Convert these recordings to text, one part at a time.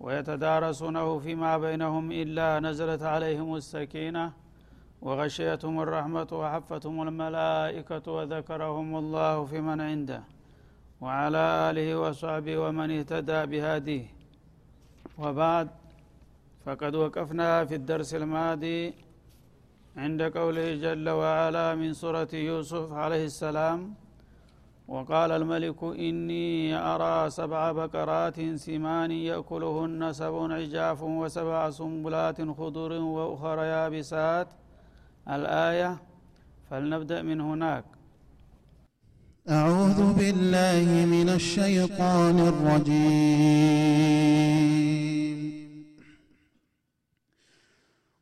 ويتدارسونه فيما بينهم إلا نزلت عليهم السكينة وغشيتهم الرحمة وحفتهم الملائكة وذكرهم الله في من عنده وعلى آله وصحبه ومن اهتدى بهديه. وبعد فقد وقفنا في الدرس الماضي عند قوله جل وعلا من سورة يوسف عليه السلام وقال الملك إني أرى سبع بقرات سمان يأكلهن سبع عجاف وسبع سنبلات خضر وأخر يابسات. الآية فلنبدأ من هناك. أعوذ بالله من الشيطان الرجيم.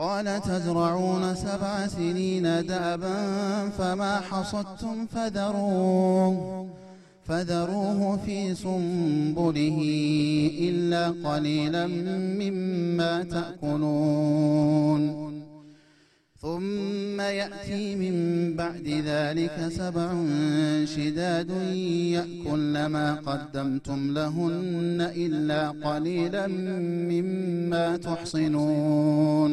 قال تزرعون سبع سنين دأبا فما حصدتم فذروه فذروه في سنبله إلا قليلا مما تأكلون. ثم يأتي من بعد ذلك سبع شداد يأكل ما قدمتم لهن إلا قليلا مما تحصنون.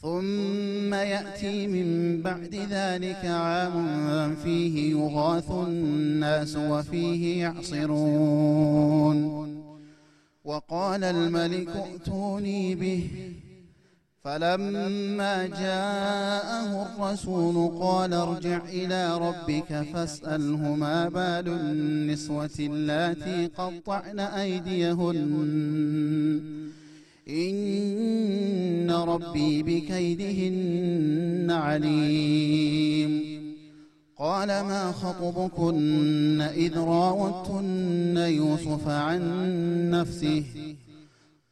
ثم يأتي من بعد ذلك عام فيه يغاث الناس وفيه يعصرون. وقال الملك ائتوني به فلما جاءه الرسول قال ارجع إلى ربك فاسأله ما بال النسوة اللاتي قطعن أيديهن. إن ربي بكيدهن عليم. قال ما خطبكن إذ راوتن يوسف عن نفسه؟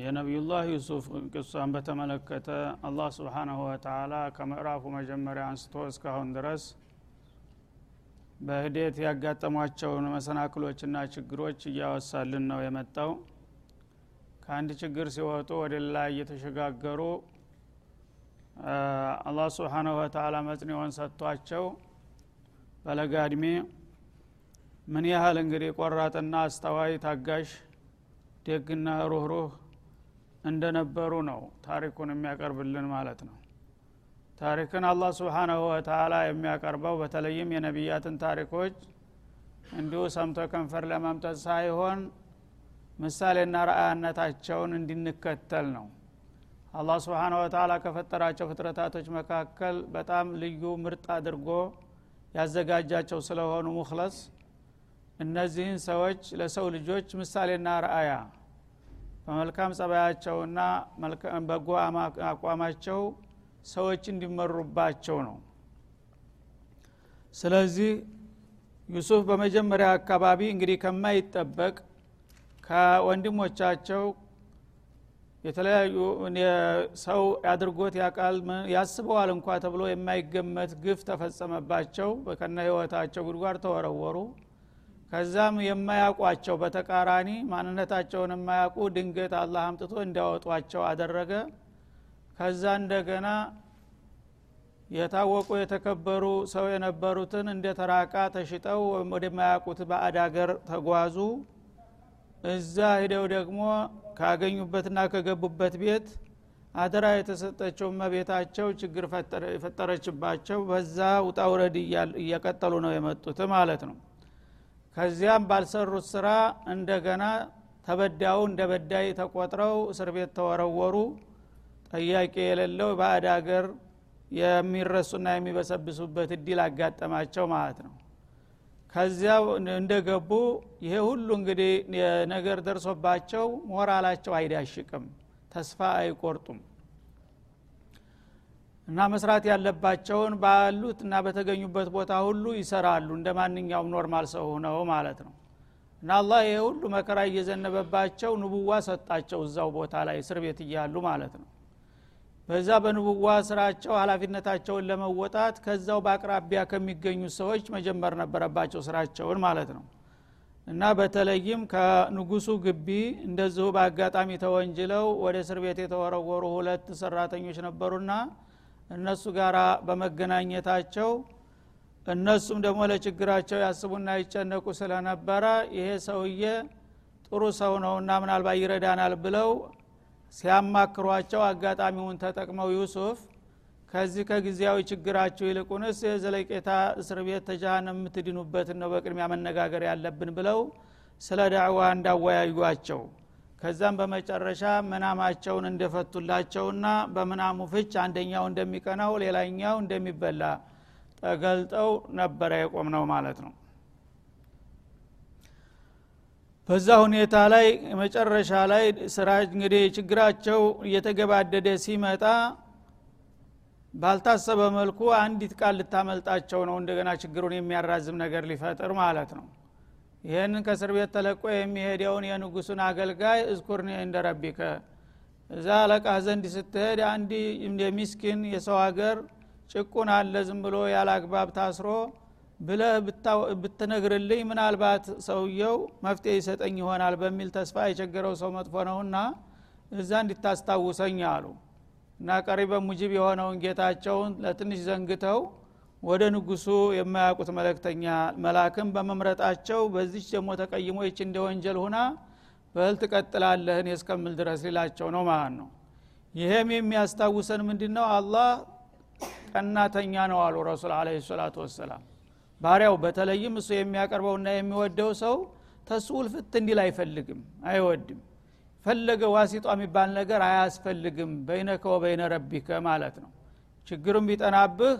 የነቢዩላህ ዩሱፍ ቅሷን በተመለከተ አላህ ስብሓናሁ ወተላ ከምዕራፉ መጀመሪያ አንስቶ እስካሁን ድረስ በሂደት ያጋጠሟቸውን መሰናክሎችና ችግሮች እያወሳልን ነው የመጣው። ከአንድ ችግር ሲወጡ ወደ ሌላ እየተሸጋገሩ አላህ ስብሓናሁ ወተላ መጽንዖን ሰጥቷቸው በለጋ እድሜ ምን ያህል እንግዲህ ቆራጥና አስተዋይ ታጋሽ ደግና ሩህሩህ እንደነበሩ ነው ታሪኩን የሚያቀርብልን ማለት ነው። ታሪክን አላህ ስብሓናሁ ወተላ የሚያቀርበው በተለይም የነቢያትን ታሪኮች እንዲሁ ሰምቶ ከንፈር ለማምጠት ሳይሆን ምሳሌና ረአያነታቸውን እንድንከተል ነው። አላህ ስብሓን ወተላ ከፈጠራቸው ፍጥረታቶች መካከል በጣም ልዩ ምርጥ አድርጎ ያዘጋጃቸው ስለሆኑ ሙክለስ እነዚህን ሰዎች ለሰው ልጆች ምሳሌና ረአያ በመልካም ጸባያቸውና በጎ አቋማቸው ሰዎች እንዲመሩባቸው ነው። ስለዚህ ዩሱፍ በመጀመሪያ አካባቢ እንግዲህ ከማይጠበቅ ከወንድሞቻቸው የተለያዩ ሰው አድርጎት ያቃል ያስበዋል እንኳ ተብሎ የማይገመት ግፍ ተፈጸመባቸው። ከነ ህይወታቸው ጉድጓድ ተወረወሩ ከዛም የማያውቋቸው በተቃራኒ ማንነታቸውን የማያውቁ ድንገት አላህ አምጥቶ እንዲያወጧቸው አደረገ። ከዛ እንደገና የታወቁ የተከበሩ ሰው የነበሩትን እንደ ተራቃ ተሽጠው ወደማያውቁት ባዕድ አገር ተጓዙ። እዛ ሂደው ደግሞ ካገኙበትና ከገቡበት ቤት አደራ የተሰጠችው መቤታቸው ችግር የፈጠረችባቸው በዛ ውጣውረድ እየቀጠሉ ነው የመጡት ማለት ነው ከዚያም ባልሰሩት ስራ እንደገና ተበዳዩ እንደ በዳይ ተቆጥረው እስር ቤት ተወረወሩ። ጠያቂ የሌለው ባዕድ አገር የሚረሱና የሚበሰብሱበት እድል አጋጠማቸው ማለት ነው። ከዚያ እንደገቡ ይሄ ሁሉ እንግዲህ ነገር ደርሶባቸው ሞራላቸው አይዳሽቅም ተስፋ አይቆርጡም እና መስራት ያለባቸውን ባሉት እና በተገኙበት ቦታ ሁሉ ይሰራሉ። እንደ ማንኛውም normal ሰው ሆነው ማለት ነው። እና አላህ ይሄ ሁሉ መከራ እየዘነበባቸው ንቡዋ ሰጣቸው እዛው ቦታ ላይ እስር ቤት እያሉ ማለት ነው። በዛ በንቡዋ ስራቸው ሀላፊነታቸውን ለመወጣት ከዛው በአቅራቢያ ከሚገኙ ሰዎች መጀመር ነበረባቸው ስራቸውን ማለት ነው። እና በተለይም ከንጉሱ ግቢ እንደዚሁ በአጋጣሚ ተወንጅለው ወደ እስር ቤት የተወረወሩ ሁለት ሰራተኞች ነበሩና እነሱ ጋር በመገናኘታቸው እነሱም ደግሞ ለችግራቸው ያስቡና ይጨነቁ ስለነበረ ይሄ ሰውዬ ጥሩ ሰው ነውና ምናልባት ይረዳናል ብለው ሲያማክሯቸው አጋጣሚውን ተጠቅመው ዩሱፍ ከዚህ ከጊዜያዊ ችግራቸው ይልቁንስ የዘለቄታ እስር ቤት ተጃሃንም የምትድኑበትን ነው በቅድሚያ መነጋገር ያለብን ብለው ስለ ዳዕዋ እንዳወያዩቸው ከዛም በመጨረሻ መናማቸውን እንደፈቱላቸውና በምናሙ ፍች አንደኛው እንደሚቀናው ሌላኛው እንደሚበላ ተገልጠው ነበረ የቆም ነው ማለት ነው። በዛ ሁኔታ ላይ መጨረሻ ላይ ስራ እንግዲህ ችግራቸው እየተገባደደ ሲመጣ ባልታሰበ መልኩ አንዲት ቃል ልታመልጣቸው ነው እንደገና ችግሩን የሚያራዝም ነገር ሊፈጥር ማለት ነው ይህንን ከእስር ቤት ተለቆ የሚሄደውን የንጉሱን አገልጋይ እዝኩርኒ እንደ ረቢከ። እዛ አለቃህ ዘንድ ስትሄድ አንድ የሚስኪን የሰው ሀገር ጭቁን አለ ዝም ብሎ ያለ አግባብ ታስሮ ብለህ ብትነግርልኝ ምናልባት ሰውየው መፍትሄ ይሰጠኝ ይሆናል በሚል ተስፋ የቸገረው ሰው መጥፎ ነውና እዛ እንዲታስታውሰኝ አሉ። እና ቀሪበ ሙጅብ የሆነውን ጌታቸውን ለትንሽ ዘንግተው ወደ ንጉሱ የማያውቁት መለክተኛ መላክም በመምረጣቸው በዚች ደግሞ ተቀይሞ ይች እንደ ወንጀል ሁና በህል ትቀጥላለህ እኔ እስከምል ድረስ ሊላቸው ነው ማለት ነው። ይሄም የሚያስታውሰን ምንድ ነው አላህ ቀናተኛ ነው አሉ ረሱል አለ ሰላቱ ወሰላም። ባሪያው በተለይም እሱ የሚያቀርበውና የሚወደው ሰው ተሱ ውልፍት እንዲል አይፈልግም አይወድም። ፈለገ ዋሲጧ የሚባል ነገር አያስፈልግም በይነከ ወበይነ ረቢከ ማለት ነው። ችግሩም ቢጠናብህ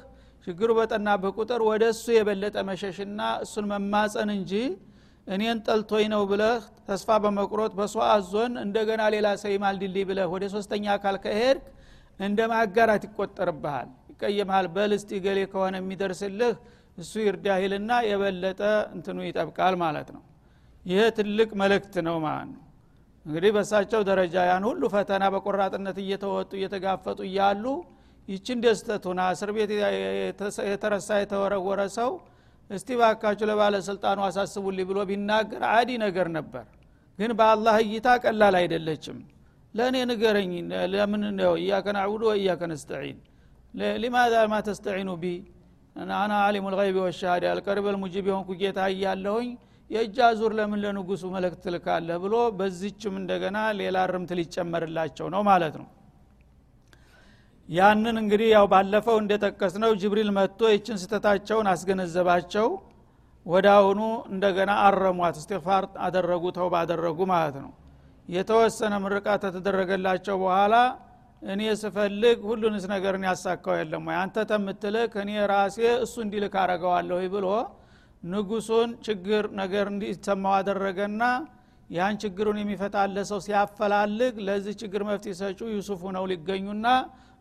ችግሩ በጠናብህ ቁጥር ወደ እሱ የበለጠ መሸሽና እሱን መማፀን እንጂ እኔን ጠልቶኝ ነው ብለህ ተስፋ በመቁረጥ በሷ አዞን እንደገና ሌላ ሰው ይማልድልኝ ብለህ ወደ ሶስተኛ አካል ከሄድክ እንደ ማጋራት ይቆጠርብሃል። ይቀየምሃል። በል እስቲ ገሌ ከሆነ የሚደርስልህ እሱ ይርዳሂልና የበለጠ እንትኑ ይጠብቃል ማለት ነው። ይህ ትልቅ መልእክት ነው ማለት ነው። እንግዲህ በሳቸው ደረጃ ያን ሁሉ ፈተና በቆራጥነት እየተወጡ እየተጋፈጡ እያሉ ይችን ደስተቱና እስር ቤት የተረሳ የተወረወረ ሰው እስቲ ባካችሁ ለባለስልጣኑ አሳስቡልኝ ብሎ ቢናገር عادي ነገር ነበር። ግን በአላህ እይታ ቀላል አይደለችም። ለእኔ ንገረኝ ለምን ነው إياك نعبد وإياك نستعين? لماذا ما تستعين بي? أنا عالم الغيب والشهادة القريب المجيب የሆንኩ ጌታ እያለሁኝ የእጅ አዙር ለምን ለንጉሱ መልእክት ትልካለህ ብሎ በዚችም እንደገና ሌላ እርምት ሊጨመርላቸው ነው ማለት ነው ያንን እንግዲህ ያው ባለፈው እንደጠቀስ ነው ጅብሪል መጥቶ ይችን ስተታቸውን አስገነዘባቸው። ወደ አሁኑ እንደገና አረሟት እስትፋር አደረጉ ተውባ አደረጉ ማለት ነው። የተወሰነ ምርቃት ተተደረገላቸው በኋላ እኔ ስፈልግ ሁሉንስ ነገርን ያሳካው የለም ወይ? አንተ ተምትልክ እኔ ራሴ እሱ እንዲልክ አረገዋለሁ ብሎ ንጉሱን ችግር ነገር እንዲሰማው አደረገና ያን ችግሩን የሚፈታለ ሰው ሲያፈላልግ ለዚህ ችግር መፍትሄ ሰጩ ዩሱፉ ነው ሊገኙና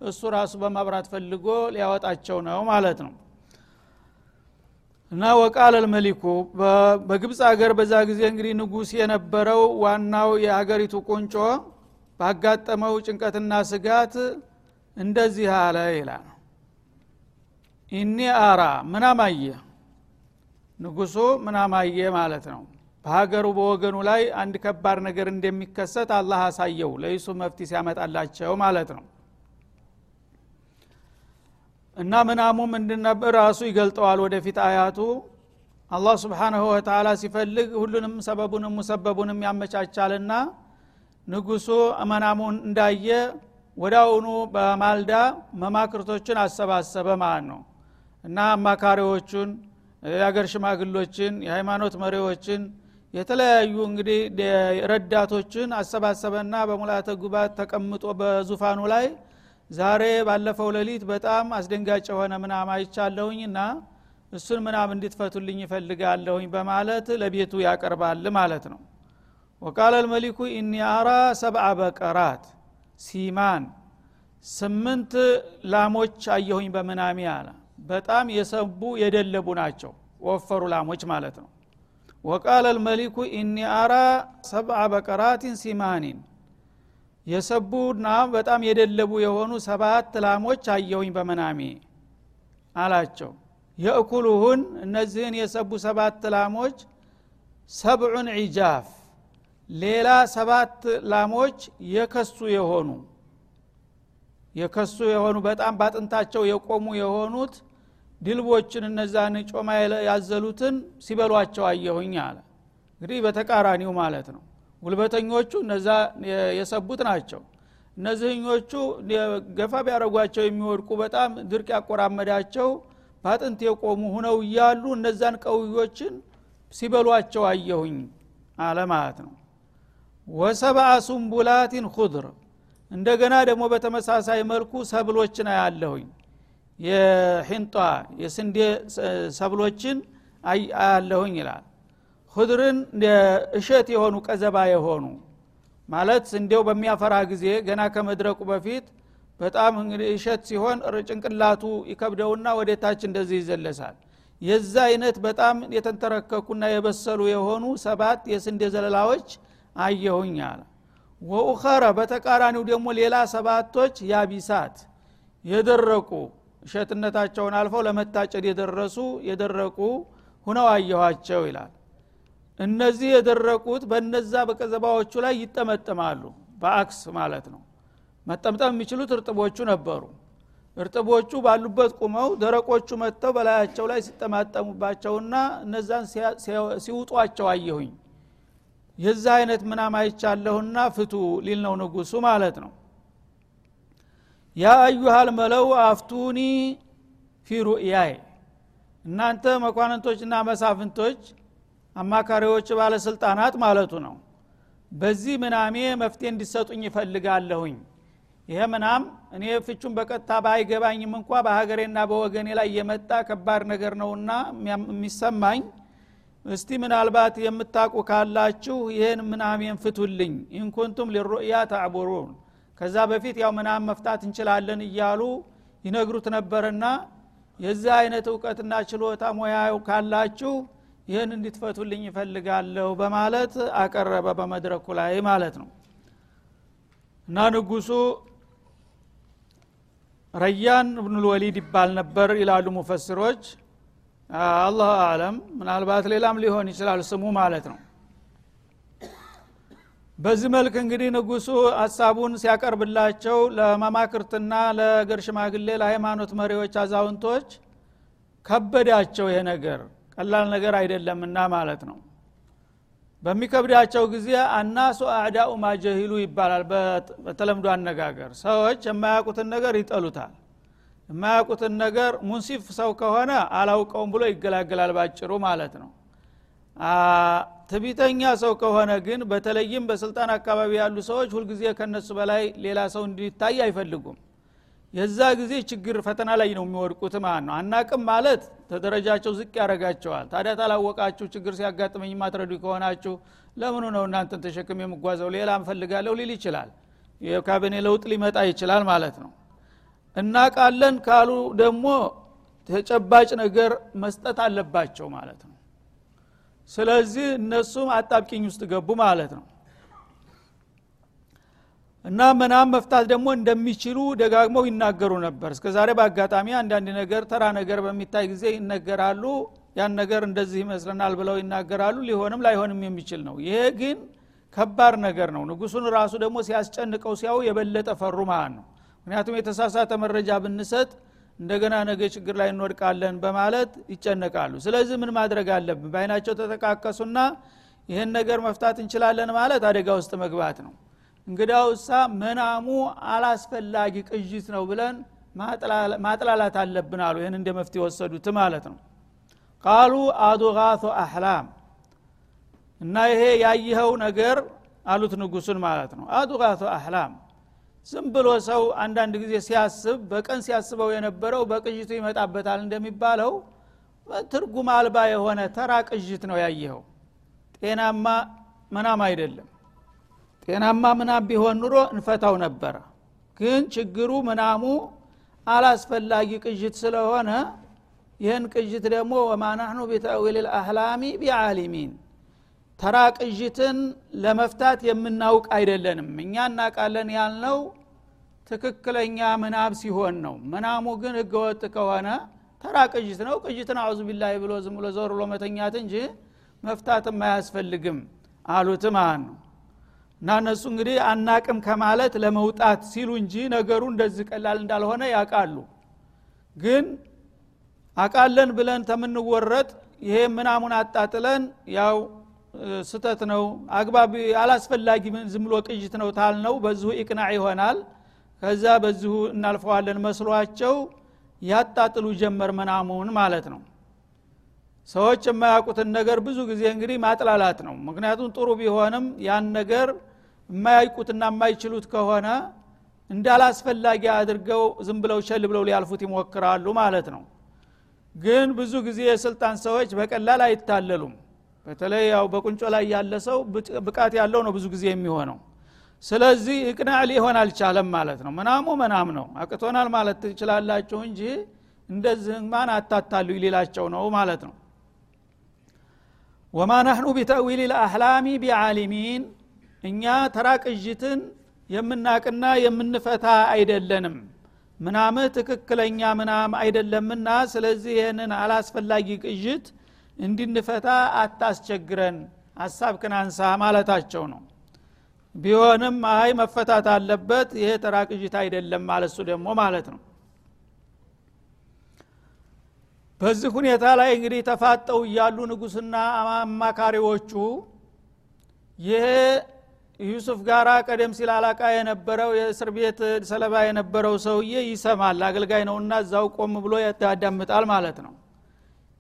እሱ ራሱ በማብራት ፈልጎ ሊያወጣቸው ነው ማለት ነው። እና ወቃል አልመሊኩ በግብፅ ሀገር በዛ ጊዜ እንግዲህ ንጉስ የነበረው ዋናው የሀገሪቱ ቁንጮ ባጋጠመው ጭንቀትና ስጋት እንደዚህ አለ ይላል። ኢኒ አራ ምናማየ ንጉሱ ምናማየ ማለት ነው በሀገሩ በወገኑ ላይ አንድ ከባድ ነገር እንደሚከሰት አላህ አሳየው። ለዩሱፍ መፍትሄ ሲያመጣላቸው ማለት ነው። እና ምናሙ ምንድነበር ራሱ ይገልጠዋል ወደፊት አያቱ። አላህ ስብሓንሁ ወተላ ሲፈልግ ሁሉንም ሰበቡንም ሙሰበቡንም ያመቻቻልና ንጉሱ መናሙን እንዳየ ወዳውኑ በማልዳ መማክርቶችን አሰባሰበ ማለት ነው። እና አማካሪዎቹን የአገር ሽማግሎችን የሃይማኖት መሪዎችን የተለያዩ እንግዲህ ረዳቶችን አሰባሰበና በሙላተ ጉባት ተቀምጦ በዙፋኑ ላይ ዛሬ ባለፈው ሌሊት በጣም አስደንጋጭ የሆነ ምናም አይቻለሁኝና እሱን ምናም እንድትፈቱልኝ ይፈልጋለሁኝ በማለት ለቤቱ ያቀርባል ማለት ነው። ወቃለ ልመሊኩ ኢኒ አራ ሰብአ በቀራት ሲማን ስምንት ላሞች አየሁኝ በምናሚ አለ። በጣም የሰቡ የደለቡ ናቸው። ወፈሩ ላሞች ማለት ነው ወቃለ ልመሊኩ ኢኒ አራ ሰብአ በቀራትን ሲማኒን የሰቡና በጣም የደለቡ የሆኑ ሰባት ላሞች አየሁኝ በመናሜ አላቸው። የእኩሉሁን እነዚህን የሰቡ ሰባት ላሞች ሰብዑን ዒጃፍ ሌላ ሰባት ላሞች የከሱ የሆኑ የከሱ የሆኑ በጣም ባጥንታቸው የቆሙ የሆኑት ድልቦችን እነዛን ጮማ ያዘሉትን ሲበሏቸው አየሁኝ አለ። እንግዲህ በተቃራኒው ማለት ነው። ጉልበተኞቹ እነዛ የሰቡት ናቸው። እነዚህኞቹ ገፋ ቢያደረጓቸው የሚወድቁ በጣም ድርቅ ያቆራመዳቸው በአጥንት የቆሙ ሁነው እያሉ እነዛን ቀውዮችን ሲበሏቸው አየሁኝ አለ ማለት ነው። ወሰብአ ሱንቡላቲን ሁድር እንደገና ደግሞ በተመሳሳይ መልኩ ሰብሎችን አያለሁኝ የሒንጧ የስንዴ ሰብሎችን አያለሁኝ ይላል። ሁድርን እሸት የሆኑ ቀዘባ የሆኑ ማለት ስንዴው በሚያፈራ ጊዜ ገና ከመድረቁ በፊት በጣም እንግዲህ እሸት ሲሆን ጭንቅላቱ ይከብደውና ወደ ታች እንደዚህ ይዘለሳል። የዛ አይነት በጣም የተንተረከኩና የበሰሉ የሆኑ ሰባት የስንዴ ዘለላዎች አየሁኝ አለ። ወኡኸረ በተቃራኒው ደግሞ ሌላ ሰባቶች ያቢሳት የደረቁ እሸትነታቸውን አልፈው ለመታጨድ የደረሱ የደረቁ ሁነው አየኋቸው ይላል። እነዚህ የደረቁት በነዛ በቀዘባዎቹ ላይ ይጠመጠማሉ በአክስ ማለት ነው። መጠምጠም የሚችሉት እርጥቦቹ ነበሩ። እርጥቦቹ ባሉበት ቁመው ደረቆቹ መጥተው በላያቸው ላይ ሲጠማጠሙባቸውና እነዛን ሲውጧቸው አየሁኝ። የዛ አይነት ምናም አይቻለሁና ፍቱ ሊል ነው ንጉሱ ማለት ነው ያ መለው አፍቱኒ ፊ ሩእያይ። እናንተ መኳንንቶችና መሳፍንቶች አማካሪዎች ባለስልጣናት ማለቱ ነው። በዚህ ምናሜ መፍትሄ እንዲሰጡኝ ይፈልጋለሁኝ ይሄ ምናም እኔ ፍቹን በቀጥታ ባይገባኝም እንኳ በሀገሬና በወገኔ ላይ የመጣ ከባድ ነገር ነውና የሚሰማኝ። እስቲ ምናልባት የምታቁ ካላችሁ ይህን ምናሜን ፍቱልኝ። ኢንኩንቱም ሊሩእያ ተዕቡሩን ከዛ በፊት ያው ምናም መፍታት እንችላለን እያሉ ይነግሩት ነበርና የዚህ አይነት እውቀትና ችሎታ ሙያው ካላችሁ ይህን እንድትፈቱልኝ ይፈልጋለሁ በማለት አቀረበ በመድረኩ ላይ ማለት ነው። እና ንጉሱ ረያን እብኑልወሊድ ይባል ነበር ይላሉ ሙፈስሮች አላሁ አለም። ምናልባት ሌላም ሊሆን ይችላል ስሙ ማለት ነው በዚህ መልክ እንግዲህ ንጉሱ ሀሳቡን ሲያቀርብላቸው ለመማክርትና ለእግር ሽማግሌ ለሃይማኖት መሪዎች አዛውንቶች ከበዳቸው ይሄ ነገር። ቀላል ነገር አይደለምና ማለት ነው። በሚከብዳቸው ጊዜ አናሱ አዕዳኡ ማጀሂሉ ይባላል። በተለምዶ አነጋገር ሰዎች የማያውቁትን ነገር ይጠሉታል። የማያውቁትን ነገር ሙንሲፍ ሰው ከሆነ አላውቀውም ብሎ ይገላገላል ባጭሩ ማለት ነው ትቢተኛ ሰው ከሆነ ግን በተለይም በስልጣን አካባቢ ያሉ ሰዎች ሁልጊዜ ከነሱ በላይ ሌላ ሰው እንዲታይ አይፈልጉም። የዛ ጊዜ ችግር ፈተና ላይ ነው የሚወድቁት ማለት ነው። አናቅም ማለት ተደረጃቸው ዝቅ ያደረጋቸዋል ታዲያ ታላወቃችሁ ችግር ሲያጋጥመኝ ማትረዱ ከሆናችሁ ለምኑ ነው እናንተን ተሸክም የምጓዘው? ሌላ እንፈልጋለሁ ሊል ይችላል። የካቢኔ ለውጥ ሊመጣ ይችላል ማለት ነው። እናቃለን ካሉ ደግሞ ተጨባጭ ነገር መስጠት አለባቸው ማለት ነው ስለዚህ እነሱም አጣብቂኝ ውስጥ ገቡ ማለት ነው። እና መናም መፍታት ደግሞ እንደሚችሉ ደጋግመው ይናገሩ ነበር። እስከ ዛሬ በአጋጣሚ አንዳንድ ነገር ተራ ነገር በሚታይ ጊዜ ይነገራሉ። ያን ነገር እንደዚህ ይመስለናል ብለው ይናገራሉ። ሊሆንም ላይሆንም የሚችል ነው። ይሄ ግን ከባድ ነገር ነው። ንጉሱን ራሱ ደግሞ ሲያስጨንቀው ሲያው የበለጠ ፈሩ ማለት ነው። ምክንያቱም የተሳሳተ መረጃ ብንሰጥ እንደገና ነገ ችግር ላይ እንወድቃለን በማለት ይጨነቃሉ። ስለዚህ ምን ማድረግ አለብን? በአይናቸው ተጠቃቀሱና ይህን ነገር መፍታት እንችላለን ማለት አደጋ ውስጥ መግባት ነው። እንግዳውሳ መናሙ አላስፈላጊ ቅዥት ነው ብለን ማጥላላት አለብን አሉ። ይህን እንደ መፍትሄ ወሰዱት ማለት ነው። ቃሉ አዱጋቱ አህላም እና ይሄ ያየኸው ነገር አሉት ንጉሱን ማለት ነው። አዱጋቱ አህላም ዝም ብሎ ሰው አንዳንድ ጊዜ ሲያስብ በቀን ሲያስበው የነበረው በቅዥቱ ይመጣበታል እንደሚባለው ትርጉም አልባ የሆነ ተራ ቅዥት ነው ያየኸው። ጤናማ ምናም አይደለም። ጤናማ ምናም ቢሆን ኑሮ እንፈታው ነበረ። ግን ችግሩ ምናሙ አላስፈላጊ ቅዥት ስለሆነ ይህን ቅዥት ደግሞ ወማናህኑ ቢተዊል ልአህላሚ ቢዓሊሚን ተራ ቅዥትን ለመፍታት የምናውቅ አይደለንም። እኛ እናቃለን ያልነው ትክክለኛ ምናብ ሲሆን ነው። ምናሙ ግን ህገወጥ ከሆነ ተራ ቅዥት ነው። ቅዥትን አዑዙ ቢላህ ብሎ ዝም ብሎ ዘወር ብሎ መተኛት እንጂ መፍታትም አያስፈልግም አሉት ማለት ነው። እና እነሱ እንግዲህ አናቅም ከማለት ለመውጣት ሲሉ እንጂ ነገሩ እንደዚህ ቀላል እንዳልሆነ ያውቃሉ። ግን አቃለን ብለን ተምንወረጥ ይሄ ምናሙን አጣጥለን ያው ስተት ነው። አግባቢ አላስፈላጊ ዝም ብሎ ቅዥት ነው ታልነው በዚሁ ኢቅናዕ ይሆናል። ከዛ በዚሁ እናልፈዋለን መስሏቸው ያጣጥሉ ጀመር መናሙን ማለት ነው። ሰዎች የማያውቁትን ነገር ብዙ ጊዜ እንግዲህ ማጥላላት ነው። ምክንያቱም ጥሩ ቢሆንም ያን ነገር የማያውቁትና የማይችሉት ከሆነ እንዳላስፈላጊ አድርገው ዝም ብለው ቸል ብለው ሊያልፉት ይሞክራሉ ማለት ነው። ግን ብዙ ጊዜ የስልጣን ሰዎች በቀላል አይታለሉም በተለይ ያው በቁንጮ ላይ ያለ ሰው ብቃት ያለው ነው ብዙ ጊዜ የሚሆነው። ስለዚህ እቅናዕ ሊሆን አልቻለም ማለት ነው። ምናሙ መናም ነው። አቅቶናል ማለት ትችላላችሁ እንጂ እንደዚህ ማን አታታሉ ሊላቸው ነው ማለት ነው። ወማ ናህኑ ቢተዊል ልአህላሚ ቢዓሊሚን እኛ ተራ ቅዥትን የምናቅና የምንፈታ አይደለንም። ምናምህ ትክክለኛ ምናም አይደለምና ስለዚህ ይህንን አላስፈላጊ ቅዥት እንድንፈታ አታስቸግረን። ሀሳብ ክናንሳ ማለታቸው ነው። ቢሆንም አይ መፈታት አለበት ይሄ ተራ ቅዥት አይደለም ማለሱ ደግሞ ማለት ነው። በዚህ ሁኔታ ላይ እንግዲህ ተፋጠው እያሉ ንጉስና አማካሪዎቹ ይሄ ዩሱፍ ጋራ ቀደም ሲል አላቃ የነበረው የእስር ቤት ሰለባ የነበረው ሰውዬ ይሰማል አገልጋይ ነውና እዛው ቆም ብሎ ያዳምጣል ማለት ነው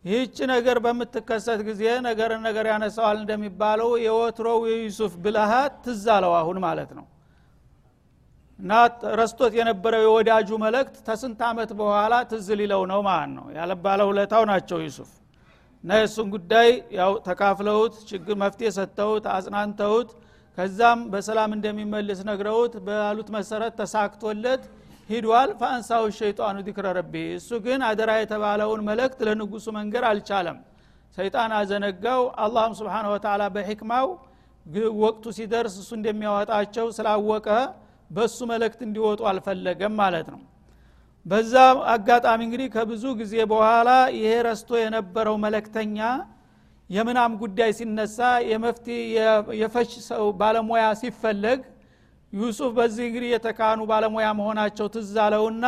ይህች ነገር በምትከሰት ጊዜ ነገር ነገር ያነሳዋል እንደሚባለው የወትሮው የዩሱፍ ብልሃት ትዝ አለው አሁን ማለት ነው። እና ረስቶት የነበረው የወዳጁ መልእክት ተስንት ዓመት በኋላ ትዝ ሊለው ነው ማለት ነው። ያለባለ ሁለታው ናቸው ዩሱፍ። እና የእሱን ጉዳይ ያው ተካፍለውት ችግር መፍትሄ ሰጥተውት አጽናንተውት ከዛም በሰላም እንደሚመልስ ነግረውት ባሉት መሰረት ተሳክቶለት ሂዷል ፈአንሳው ሸይጣኑ ዚክረ ረቢ። እሱ ግን አደራ የተባለውን መልእክት ለንጉሱ መንገር አልቻለም። ሰይጣን አዘነጋው። አላህም ስብሓን ወተላ በሕክማው ወቅቱ ሲደርስ እሱ እንደሚያወጣቸው ስላወቀ በሱ መልእክት እንዲወጡ አልፈለገም ማለት ነው። በዛ አጋጣሚ እንግዲህ ከብዙ ጊዜ በኋላ ይሄ ረስቶ የነበረው መለክተኛ የምናም ጉዳይ ሲነሳ የመፍቲ የፈች ሰው ባለሙያ ሲፈለግ ዩሱፍ በዚህ እንግዲህ የተካኑ ባለሙያ መሆናቸው ትዝ አለውና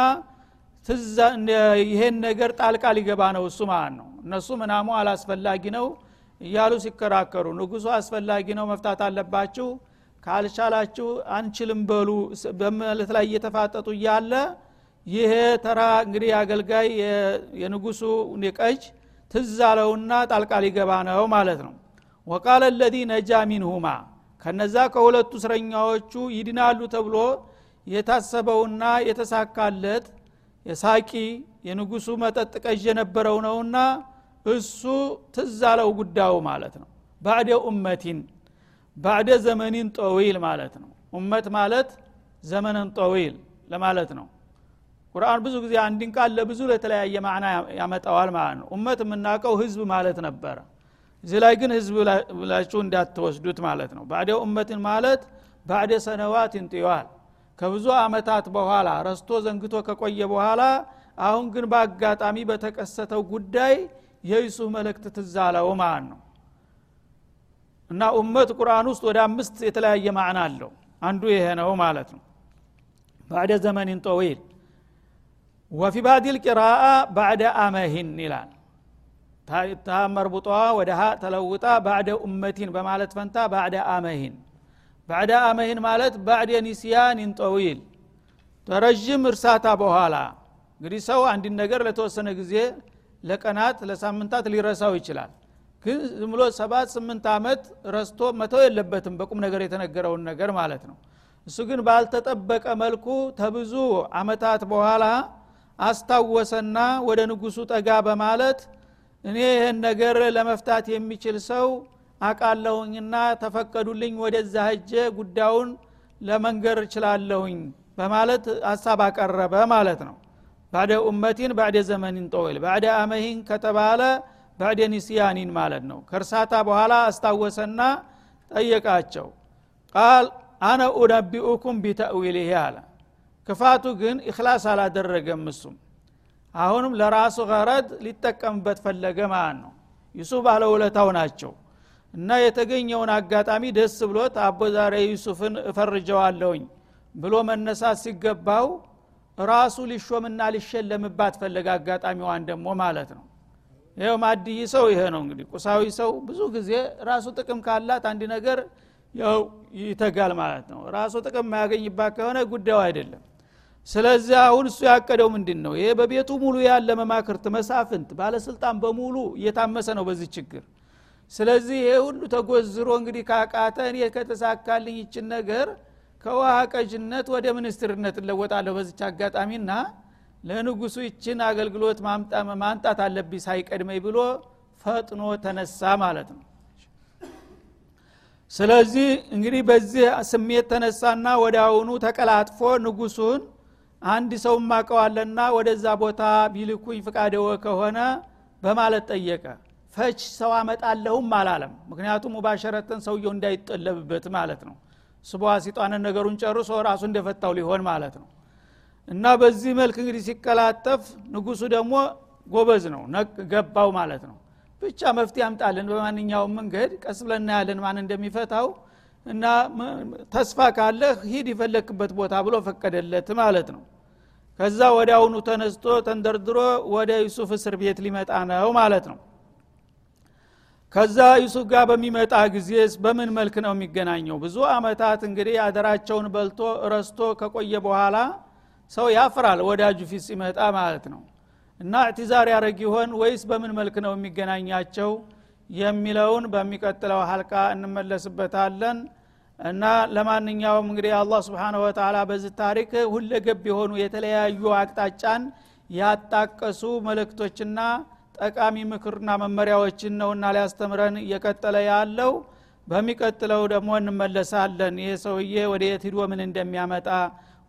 ይሄን ነገር ጣልቃ ሊገባ ነው እሱ ማለት ነው። እነሱ ምናሙ አላስፈላጊ ነው እያሉ ሲከራከሩ ንጉሱ አስፈላጊ ነው መፍታት አለባችሁ ካልቻላችሁ አንችልም በሉ በመለት ላይ እየተፋጠጡ እያለ ይሄ ተራ እንግዲህ አገልጋይ የንጉሱ ቀጅ ትዝ አለውና ጣልቃ ሊገባ ነው ማለት ነው። ወቃለ ለዚ ነጃ ሚንሁማ ከነዛ ከሁለቱ እስረኛዎቹ ይድናሉ ተብሎ የታሰበውና የተሳካለት የሳቂ የንጉሱ መጠጥ ቀዥ የነበረው ነውና እሱ ትዝ አለው ጉዳዩ ማለት ነው። ባዕደ ኡመቲን ባዕደ ዘመኒን ጠዊል ማለት ነው። ኡመት ማለት ዘመንን ጠዊል ለማለት ነው። ቁርአን ብዙ ጊዜ አንድን ቃል ለብዙ ለተለያየ ማዕና ያመጣዋል ማለት ነው። ኡመት የምናውቀው ህዝብ ማለት ነበረ እዚህ ላይ ግን ህዝብ ብላችሁ እንዳትወስዱት ማለት ነው። ባዕደ ኡመትን ማለት ባዕደ ሰነዋትን ጥዋል። ከብዙ አመታት በኋላ ረስቶ ዘንግቶ ከቆየ በኋላ አሁን ግን በአጋጣሚ በተከሰተው ጉዳይ የዩሱፍ መልእክት ትዛለው ማለት ነው። እና ኡመት ቁርአን ውስጥ ወደ አምስት የተለያየ ማዕና አለው። አንዱ ይሄ ነው ማለት ነው። ባዕደ ዘመኒን ጠዊል ወፊ ባዲል ቂራአ ባዕደ አመሂን ይላል ታመርቡጧ ወደ ሀ ተለውጣ ባዕደ ኡመቲን በማለት ፈንታ ባዕደ አመሂን ባዕደ አመሂን ማለት ባዕደ ኒስያኒን ጠዊል ረዥም እርሳታ በኋላ እንግዲህ ሰው አንድን ነገር ለተወሰነ ጊዜ ለቀናት ለሳምንታት ሊረሳው ይችላል። ግን ዝም ብሎ ሰባት ስምንት ዓመት ረስቶ መተው የለበትም በቁም ነገር የተነገረውን ነገር ማለት ነው። እሱ ግን ባልተጠበቀ መልኩ ተብዙ አመታት በኋላ አስታወሰና ወደ ንጉሱ ጠጋ በማለት እኔ ይህን ነገር ለመፍታት የሚችል ሰው አቃለሁኝና ተፈቀዱልኝ ወደዛ ሄጄ ጉዳዩን ለመንገር እችላለሁኝ በማለት ሀሳብ አቀረበ ማለት ነው። بعد أمة بعد زمن طويل بعد أمه ከተባለ بعد نسيان ማለት ነው። ከእርሳታ በኋላ አስታወሰና ጠየቃቸው። قال أنا أنبئكم بتأويله አለ። ክፋቱ ግን ኢክላስ አላደረገም እሱም አሁንም ለራሱ ገረድ ሊጠቀምበት ፈለገ ማለት ነው። ዩሱፍ ባለውለታው ናቸው። እና የተገኘውን አጋጣሚ ደስ ብሎት አቦ ዛሬ ዩሱፍን እፈርጀዋለሁኝ ብሎ መነሳት ሲገባው ራሱ ሊሾምና ሊሸለምባት ፈለገ አጋጣሚዋን ደግሞ ማለት ነው። ይኸው ማድይ ሰው ይሄ ነው እንግዲህ። ቁሳዊ ሰው ብዙ ጊዜ ራሱ ጥቅም ካላት አንድ ነገር ያው ይተጋል ማለት ነው። ራሱ ጥቅም የማያገኝባት ከሆነ ጉዳዩ አይደለም ስለዚህ አሁን እሱ ያቀደው ምንድን ነው ይሄ በቤቱ ሙሉ ያለ መማክርት መሳፍንት ባለስልጣን በሙሉ እየታመሰ ነው በዚህ ችግር። ስለዚህ ይሄ ሁሉ ተጎዝሮ እንግዲህ ካቃተ እኔ ከተሳካልኝ ይችን ነገር ከውሃ ቀጅነት ወደ ሚኒስትርነት እለወጣለሁ በዚች አጋጣሚና ለንጉሱ ይችን አገልግሎት ማምጣት አለብኝ ሳይቀድመኝ ብሎ ፈጥኖ ተነሳ ማለት ነው። ስለዚህ እንግዲህ በዚህ ስሜት ተነሳና ወደ አሁኑ ተቀላጥፎ ንጉሱን አንድ ሰው ማቀዋለና ወደዛ ቦታ ቢልኩኝ ፍቃደወ ከሆነ በማለት ጠየቀ። ፈች ሰው አመጣለሁም አላለም። ምክንያቱም ሙባሸረተን ሰውየው እንዳይጠለብበት ማለት ነው። ስቧ ሲጧንን ነገሩን ጨርሶ ራሱ እንደፈታው ሊሆን ማለት ነው። እና በዚህ መልክ እንግዲህ ሲቀላጠፍ ንጉሱ ደግሞ ጎበዝ ነው ገባው ማለት ነው። ብቻ መፍትሄ አምጣልን በማንኛውም መንገድ ቀስ ብለን ያለን ማን እንደሚፈታው እና ተስፋ ካለህ ሂድ ይፈለክበት ቦታ ብሎ ፈቀደለት ማለት ነው። ከዛ አሁኑ ተነስቶ ተንደርድሮ ወደ ዩሱፍ እስር ቤት ሊመጣ ነው ማለት ነው። ከዛ ዩሱፍ ጋር በሚመጣ ጊዜ በምን መልክ ነው የሚገናኘው? ብዙ አመታት እንግዲህ አደራቸውን በልቶ ረስቶ ከቆየ በኋላ ሰው ያፍራል ወዳጁ ፊት ሲመጣ ማለት ነው። እና እዕትዛር ያደረግ ይሆን ወይስ በምን መልክ ነው የሚገናኛቸው የሚለውን በሚቀጥለው ሀልቃ እንመለስበታለን። እና ለማንኛውም እንግዲህ አላህ ስብሓን ወተላ በዚህ ታሪክ ሁለገብ የሆኑ የተለያዩ አቅጣጫን ያጣቀሱ መልእክቶችና ጠቃሚ ምክርና መመሪያዎችን ነውና ሊያስተምረን እየቀጠለ ያለው። በሚቀጥለው ደግሞ እንመለሳለን። ይህ ሰውዬ ወደ የት ሂዶ ምን እንደሚያመጣ።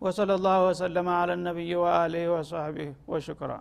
ወሰለ ላሁ ወሰለማ አለ ነቢይ ወአሊህ ወሰህቢህ ወሽክራ